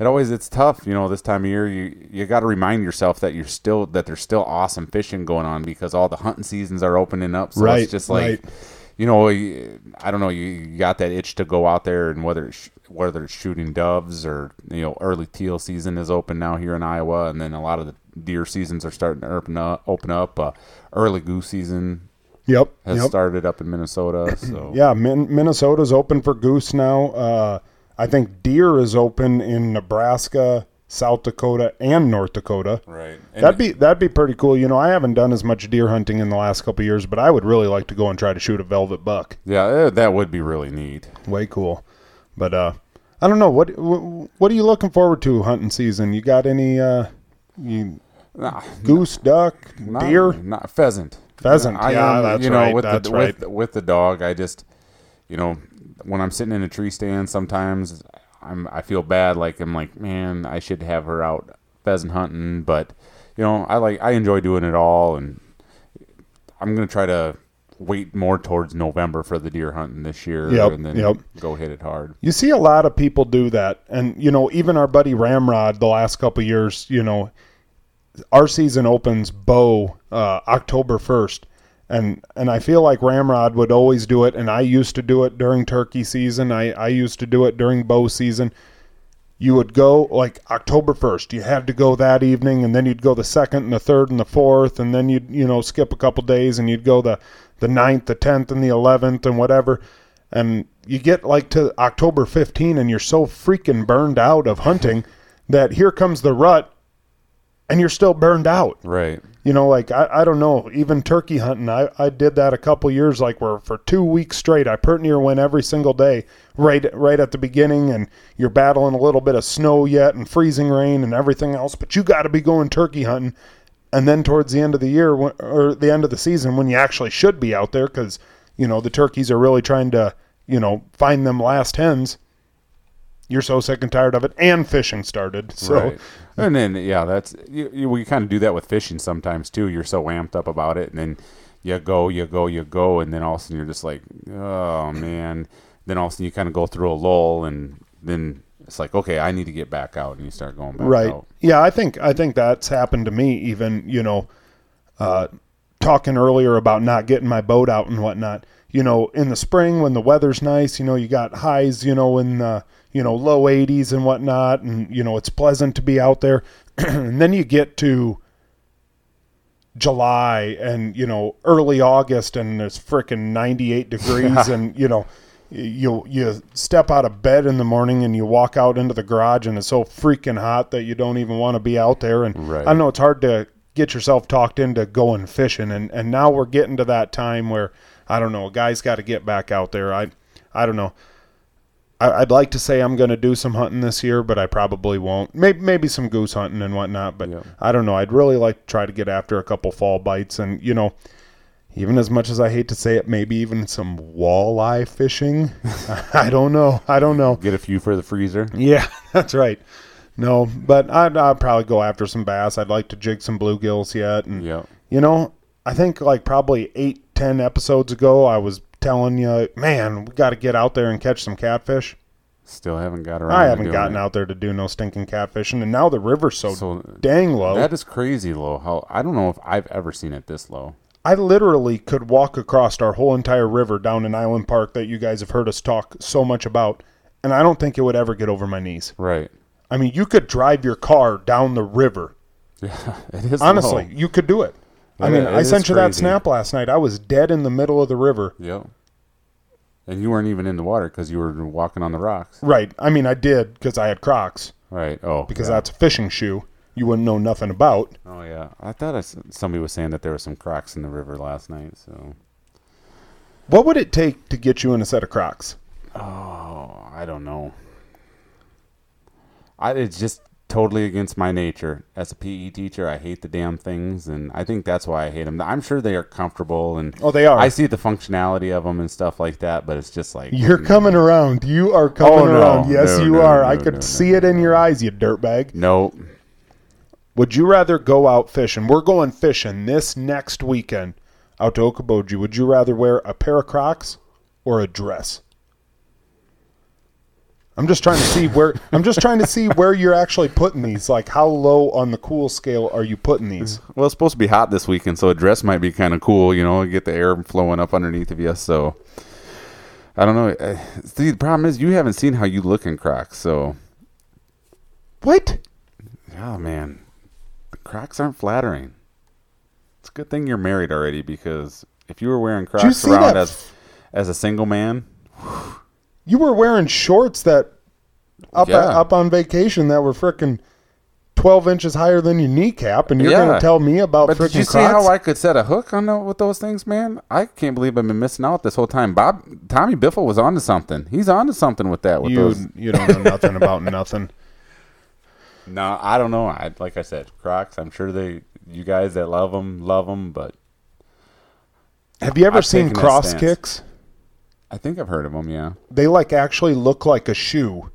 it always it's tough, you know, this time of year. You you got to remind yourself that you're still that there's still awesome fishing going on because all the hunting seasons are opening up. So Right, it's just like. right. You know, I don't know. You, you got that itch to go out there, and whether it's, whether it's shooting doves or you know, early teal season is open now here in Iowa, and then a lot of the deer seasons are starting to open up. Open up. Uh, early goose season yep, has yep. started up in Minnesota. So Yeah, Min- Minnesota's open for goose now. Uh, I think deer is open in Nebraska, South Dakota, and North Dakota. right. And That'd be that'd be pretty cool. You know, I haven't done as much deer hunting in the last couple of years, but I would really like to go and try to shoot a velvet buck. yeah, eh, that would be really neat. Way cool. But uh, I don't know what what are you looking forward to hunting season? You got any uh, you Nah, goose, duck, not, deer? not pheasant. Pheasant, I yeah, am, that's you know, right, With that's the right. with with the dog, I just, you know, when I'm sitting in a tree stand, sometimes I'm I feel bad. Like I'm like, man, I should have her out pheasant hunting, but you know, I like I enjoy doing it all, and I'm gonna try to wait more towards November for the deer hunting this year, Yep, and then yep. go hit it hard. You see a lot of people do that, and you know, even our buddy Ramrod, the last couple of years, you know, our season opens bow uh, October first, and and I feel like Ramrod would always do it, and I used to do it during turkey season. I I used to do it during bow season. You would go like October first. You had to go that evening, and then you'd go the second and the third and the fourth, and then you'd you know skip a couple days, and you'd go the the ninth, the tenth, and the eleventh, and whatever and you get like to October 15 and you're so freaking burned out of hunting that here comes the rut and you're still burned out. Right. You know, like I, I don't know, even turkey hunting, I, I did that a couple years like where for two weeks straight I pert near went every single day right right at the beginning and you're battling a little bit of snow yet and freezing rain and everything else, but you gotta be going turkey hunting. And then towards the end of the year or the end of the season when you actually should be out there because you know the turkeys are really trying to you know find them last hens you're so sick and tired of it and fishing started so right. And then yeah, that's you, you, we kind of do that with fishing sometimes too. You're so amped up about it, and then you go, you go, you go, and then all of a sudden you're just like, oh man. Then all of a sudden you kind of go through a lull, and then it's like, okay, I need to get back out, and you start going back right out. yeah i think i think that's happened to me even you know uh talking earlier about not getting my boat out and whatnot you know in the spring when the weather's nice you know you got highs you know in the you know low 80s and whatnot and you know it's pleasant to be out there. And then you get to July and you know early August and it's freaking 98 degrees and you know you you step out of bed in the morning and you walk out into the garage and it's so freaking hot that you don't even want to be out there. And Right. I know it's hard to get yourself talked into going fishing. And and now we're getting to that time where I don't know a guy's got to get back out there I I don't know I, I'd like to say I'm going to do some hunting this year, but I probably won't. Maybe maybe some goose hunting and whatnot, but Yeah. I don't know. I'd really like to try to get after a couple fall bites, and you know, even as much as I hate to say it, maybe even some walleye fishing. I don't know. I don't know. Get a few for the freezer. Yeah, that's right. No, but I'd, I'd probably go after some bass. I'd like to jig some bluegills yet, and Yeah. you know, I think like probably eight, ten episodes ago, I was telling you, man, we got to get out there and catch some catfish. Still haven't got around. I haven't gotten it. out there to do no stinking catfishing, and now the river's so, So dang low. that is crazy low. How I don't know if I've ever seen it this low. I literally could walk across our whole entire river down in Island Park that you guys have heard us talk so much about, and I don't think it would ever get over my knees. Right. I mean, you could drive your car down the river. Yeah. It is Honestly, low. you could do it. I mean, I sent you that crazy. snap last night. I was dead in the middle of the river. Yep. And you weren't even in the water because you were walking on the rocks. Right. I mean, I did because I had Crocs Right. Oh. because yeah. that's a fishing shoe you wouldn't know nothing about. Oh yeah. I thought I somebody was saying that there were some Crocs in the river last night. So. What would it take to get you in a set of Crocs? Oh, I don't know. I it's just totally against my nature as a PE teacher. I hate the damn things, and I think that's why I hate them. I'm sure they are comfortable, and Oh, they are. I see the functionality of them and stuff like that, but it's just like You're mm. coming around. You are oh, coming Oh, no. around. Yes, No, you no, are. I could see it in your eyes, you dirtbag. No, Would you rather go out fishing? We're going fishing this next weekend out to Okoboji. Would you rather wear a pair of Crocs or a dress? I'm just trying to see where I'm just trying to see where you're actually putting these. Like how low on the cool scale are you putting these? Well, it's supposed to be hot this weekend, so a dress might be kind of cool. You know, get the air flowing up underneath of you. So I don't know. Uh, See, the problem is you haven't seen how you look in Crocs. So What? oh man, the Crocs aren't flattering. It's a good thing you're married already because if you were wearing Crocs around that as as a single man, You were wearing shorts that up Yeah. up on vacation that were freaking 12 inches higher than your kneecap, and you're Yeah. going to tell me about But did you see Crocs? how I could set a hook on the, with those things, man? I can't believe I've been missing out this whole time. Bob Tommy Biffle was onto something. He's onto something with that. With you those. you don't know nothing about nothing. No, I don't know. I like I said, Crocs. I'm sure they, you guys that love them, love them. But Have you ever I've seen taken that cross stance. kicks? I think I've heard of them. Yeah. They like actually look like a shoe.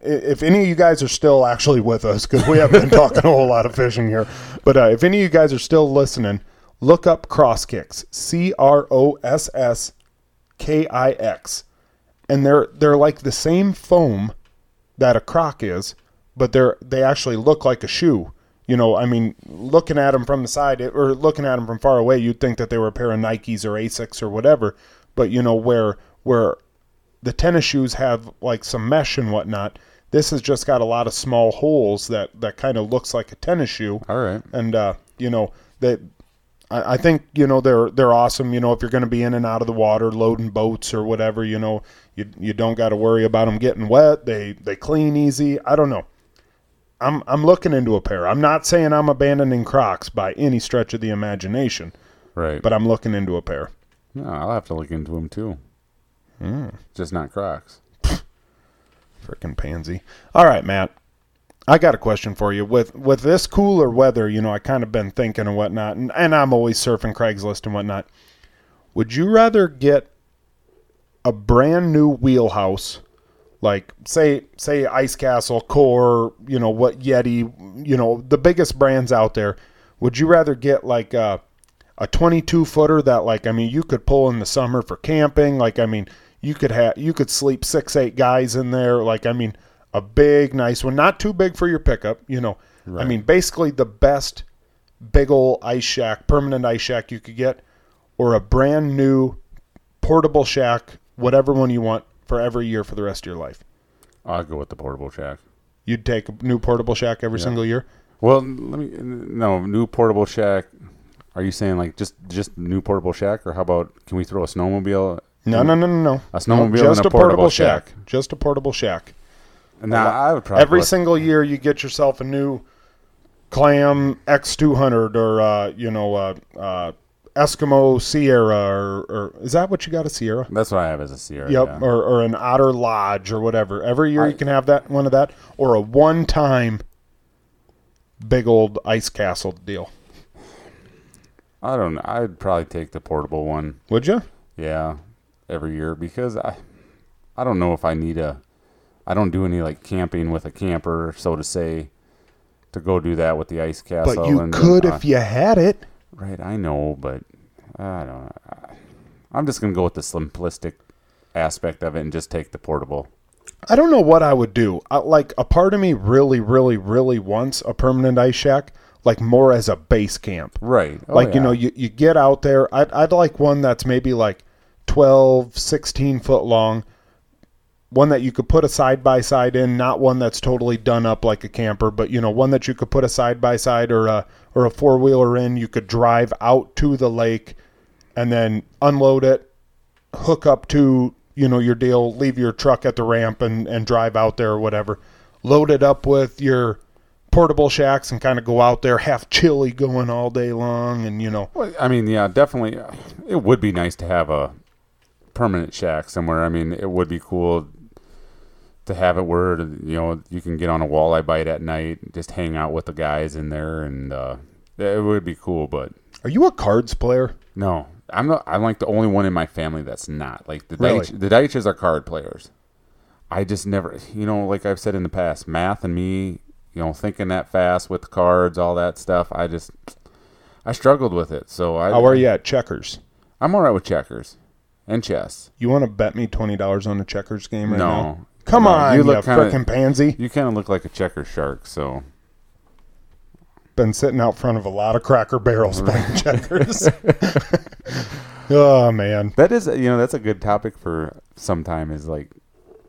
If any of you guys are still actually with us, because we haven't been talking a whole lot of fishing here, but uh, if any of you guys are still listening, look up CrossKix. C R O S S K I X, and they're they're like the same foam that a croc is, but they're they actually look like a shoe. You know, I mean, looking at them from the side or looking at them from far away, you'd think that they were a pair of Nikes or Asics or whatever. But you know, where where the tennis shoes have like some mesh and whatnot, this has just got a lot of small holes that that kind of looks like a tennis shoe All right. and uh, you know that I, I think you know they're they're awesome. You know if you're going to be in and out of the water, loading boats or whatever, you know you you don't got to worry about them getting wet. They they clean easy. I don't know. I'm I'm looking into a pair. I'm not saying I'm abandoning Crocs by any stretch of the imagination, Right. but I'm looking into a pair. no, I'll have to look into them too. Hmm. Just not Crocs. Freaking pansy. All right, Matt. I got a question for you. With with this cooler weather, you know, I kind of been thinking and whatnot, and, and I'm always surfing Craigslist and whatnot. Would you rather get a brand new wheelhouse, like say say Ice Castle, Core, you know what Yetti, you know the biggest brands out there? Would you rather get like a a 22 footer that like I mean you could pull in the summer for camping, like I mean you could have you could sleep six eight guys in there, like I mean a big nice one, not too big for your pickup, you know. I mean basically the best big old ice shack, permanent ice shack you could get, or a brand new portable shack, whatever one you want for every year for the rest of your life. I'll go with the portable shack. You'd take a new portable shack every single year. Well, let me no new portable shack. Are you saying like just just new portable shack, or how about can we throw a snowmobile? No, no, no, no, no. A snowmobile No, just a a portable, portable shack. shack. Just a portable shack. Now I would probably Every go- single year, you get yourself a new Clam X200 or uh, you know uh, uh, Eskimo Sierra or, or is that what you got a Sierra? That's what I have as a Sierra. Yep, yeah. or, or an Otter Lodge or whatever. Every year I- you can have that one of that or a one-time big old ice castle deal. I don't know. I'd probably take the portable one. Would you? Yeah, every year because I, I don't know if I need a, I don't do any like camping with a camper, so to say, to go do that with the ice castle. But you and, could uh, if you had it. Right, I know, but I don't. I- I'm just gonna go with the simplistic aspect of it and just take the portable. I don't know what I would do. I, like a part of me really, really, really wants a permanent ice shack, like more as a base camp. Right. Oh, like you know, you, you get out there. I'd, I'd like one that's maybe like 12, 16 foot long. One that you could put a side by side in, not one that's totally done up like a camper, but you know, one that you could put a side by side or a or a four wheeler in. You could drive out to the lake, and then unload it, hook up to you know your deal, leave your truck at the ramp and and drive out there or whatever. Load it up with your portable shacks and kind of go out there, have chili going all day long, and you know, Well, I mean, yeah, definitely. uh, It would be nice to have a permanent shack somewhere. I mean, it would be cool to have it where you know you can get on a walleye bite at night, just hang out with the guys in there, and uh, it would be cool. But are you a cards player? no, I'm not. I'm like the only one in my family that's not. Like the Really? Deitch, the Deitches are card players. I just never, you know, like I've said in the past, math and me you know, thinking that fast with the cards, all that stuff. I just, I struggled with it. So I, How are you at checkers? I'm all right with checkers and chess. You want to bet me twenty dollars on a checkers game right No. now? Come No, on, you you, look kinda- frickin' pansy. You kind of look like a checker shark. So Been sitting out front of a lot of Cracker Barrels playing checkers. oh man, that is, you know, that's a good topic for some time. Is like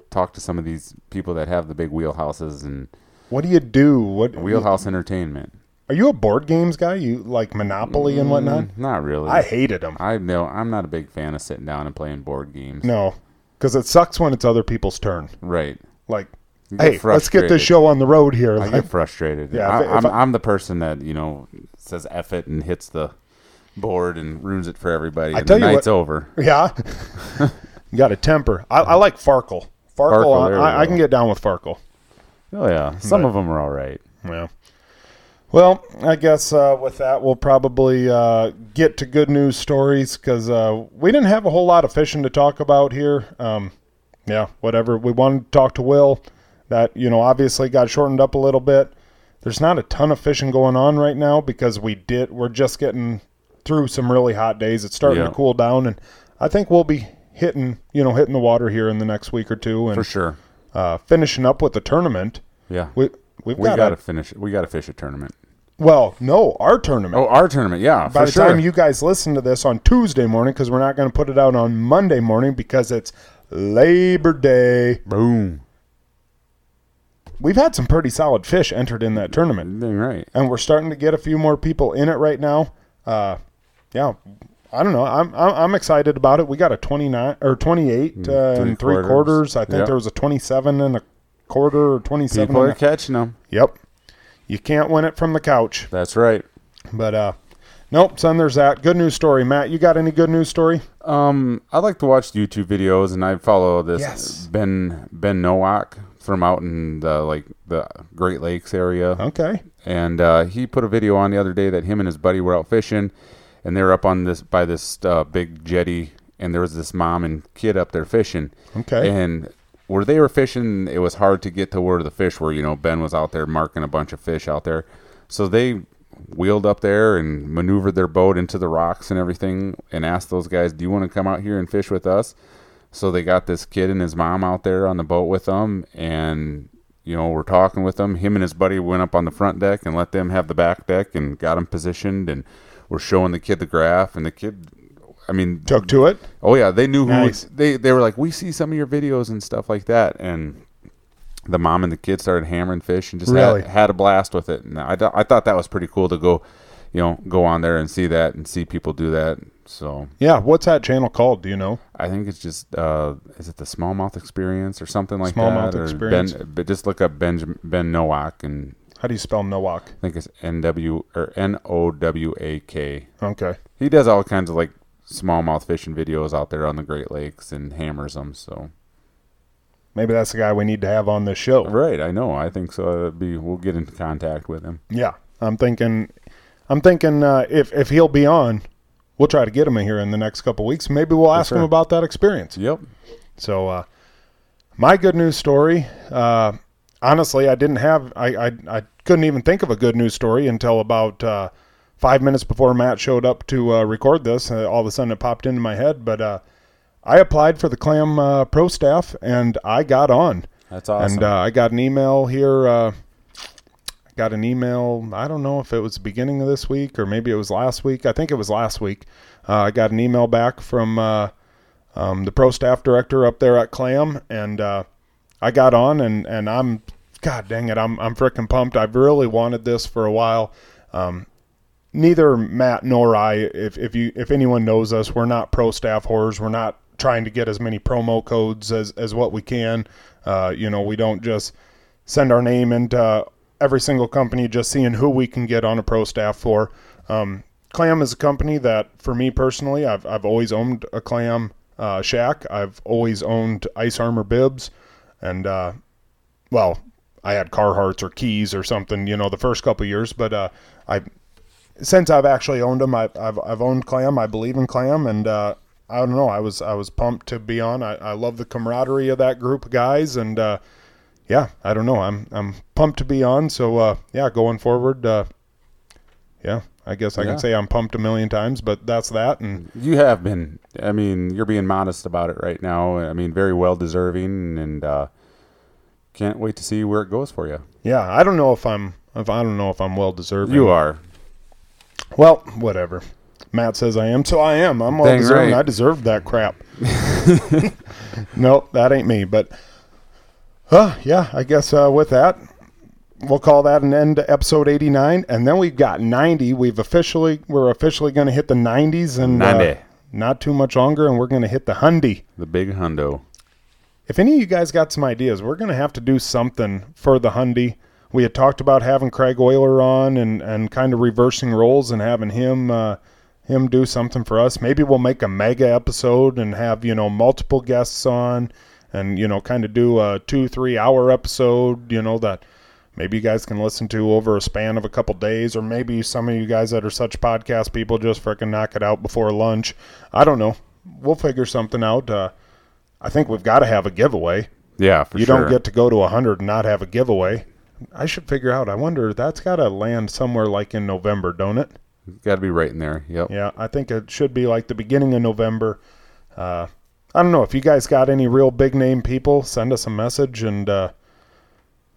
talk to some of these people that have the big wheelhouses and what do you do? What wheelhouse entertainment. Are you a board games guy? You like Monopoly and whatnot? Mm, not really. I hated them. I know I'm not a big fan of sitting down and playing board games. No, because it sucks when it's other people's turn. Right. Like, hey, let's get frustrated. this show on the road here. I get frustrated. Yeah, I, if I'm, I'm the person that you know says "eff it" and hits the board and ruins it for everybody. I and tell the you night's what- over. yeah, you got a temper. I, I like Farkle. Farkle, Farkle, I, I can get down with Farkle. Oh yeah, some But- of them are all right. Yeah. Well, I guess uh, with that, we'll probably uh, get to good news stories because uh, we didn't have a whole lot of fishing to talk about here. Um, yeah, whatever. We wanted to talk to Will. That, you know, obviously got shortened up a little bit. There's not a ton of fishing going on right now because we did, we're just getting through some really hot days. It's starting Yeah. to cool down, and I think we'll be hitting, you know, hitting the water here in the next week or two and For sure. uh, finishing up with the tournament. Yeah. We, we've We got to finish. We got to fish a tournament. Well, no, our tournament. Oh, our tournament. Yeah. By for the sure. time you guys listen to this on Tuesday morning, because we're not going to put it out on Monday morning because it's Labor Day. boom. We've had some pretty solid fish entered in that tournament, right. and we're starting to get a few more people in it right now. Uh, yeah, I don't know. I'm, I'm I'm excited about it. We got a 29 or 28 uh, three and three quarters. quarters. I think Yep. there was a 27 and a quarter or 27. People are catching them. yep. You can't win it from the couch. That's right. But uh, nope, son. There's that good news story. Matt, you got any good news story? Um, I like to watch YouTube videos, and I follow this Yes. Ben Ben Nowak from out in the like the Great Lakes area. Okay. and uh, he put a video on the other day that him and his buddy were out fishing, and they were up on this by this uh, big jetty, and there was this mom and kid up there fishing. Okay. And where they were fishing, it was hard to get to where the fish were. You know, Ben was out there marking a bunch of fish out there, so they wheeled up there and maneuvered their boat into the rocks and everything, and asked those guys, "Do you want to come out here and fish with us?" So they got this kid and his mom out there on the boat with them, and you know we're talking with them. Him and his buddy went up on the front deck and let them have the back deck and got them positioned, and we're showing the kid the graph, and the kid, I mean, Took to it. Oh yeah, they knew who Nice. they they were like. We see some of your videos and stuff like that, and the mom and the kid started hammering fish and just Really? had, had a blast with it. And I, th- I thought that was pretty cool to go, you know, go on there and see that and see people do that. So Yeah. What's that channel called? Do you know? I think it's just uh, is it the smallmouth experience or something like Smallmouth that? or Experience. Ben, but just look up Ben Ben Nowak and How do you spell Nowak? I think it's N W or N O W A K. Okay. He does all kinds of like smallmouth fishing videos out there on the Great Lakes and hammers them. So Maybe that's the guy we need to have on this show. right, I know. I think so. It'd be we'll get into contact with him. Yeah. I'm thinking. I'm thinking uh, if if he'll be on, we'll try to get him in here in the next couple weeks. Maybe we'll ask him about that experience. Yep. So, uh, my good news story. Uh, honestly, I didn't have. I, I I couldn't even think of a good news story until about uh, five minutes before Matt showed up to uh, record this. Uh, all of a sudden, it popped into my head. But uh, I applied for the Clam uh, Pro staff, and I got on. That's awesome. And uh, I got an email here. Uh, got an email. I don't know if it was the beginning of this week or maybe it was last week. I think it was last week. Uh, I got an email back from uh, um, the pro staff director up there at Clam, and uh, I got on, and and I'm, God dang it, I'm I'm freaking pumped. I've really wanted this for a while. Um, neither Matt nor I, if if you if anyone knows us, we're not pro staff horrors. We're not trying to get as many promo codes as as what we can. Uh, you know, we don't just send our name into every single company just seeing who we can get on a pro staff for. Um, Clam is a company that, for me personally, I've I've always owned a Clam uh, shack. I've always owned Ice Armor bibs, and uh, well, I had Carhartts or Keys or something, you know, the first couple years. But uh, I since I've actually owned them, I've, I've, I've owned Clam. I believe in Clam, and uh, I don't know. I was I was pumped to be on. I, I love the camaraderie of that group of guys, and uh, yeah, I don't know. I'm I'm pumped to be on. So uh, yeah, going forward, uh, yeah, I guess I Yeah. can say I'm pumped a million times, but that's that. And You have been. I mean, you're being modest about it right now. I mean, very well deserving, and uh, can't wait to see where it goes for you. yeah, I don't know if I'm if I don't know if I'm well deserving. You are. Well, whatever. Matt says I am, so I am. I'm well Dang deserving. right. I deserved that crap. no, that ain't me. But, uh, yeah, I guess uh, with that, we'll call that an end to episode 89, and then we've got 90. We've officially we're officially going to hit the 90s, and uh, 90. not too much longer, and we're going to hit the hundy. The big hundo. If any of you guys got some ideas, we're going to have to do something for the Hundy. We had talked about having Craig Euler on and, and kind of reversing roles and having him uh, him do something for us. Maybe we'll make a mega episode and have you know multiple guests on and you know kind of do a two three hour episode. You know that maybe you guys can listen to over a span of a couple days, or maybe some of you guys that are such podcast people just freaking knock it out before lunch. I don't know. We'll figure something out. Uh, I think we've got to have a giveaway. Yeah, for you sure. don't get to go to 100 and not have a giveaway. I should figure out. I wonder that's got to land somewhere like in November, don't it? Got to be right in there. Yep. Yeah, I think it should be like the beginning of November. Uh, I don't know if you guys got any real big name people. Send us a message and uh,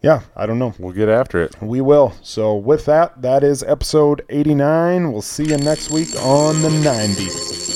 yeah, I don't know. We'll get after it. We will. So with that, that is episode 89. We'll see you next week on the 90.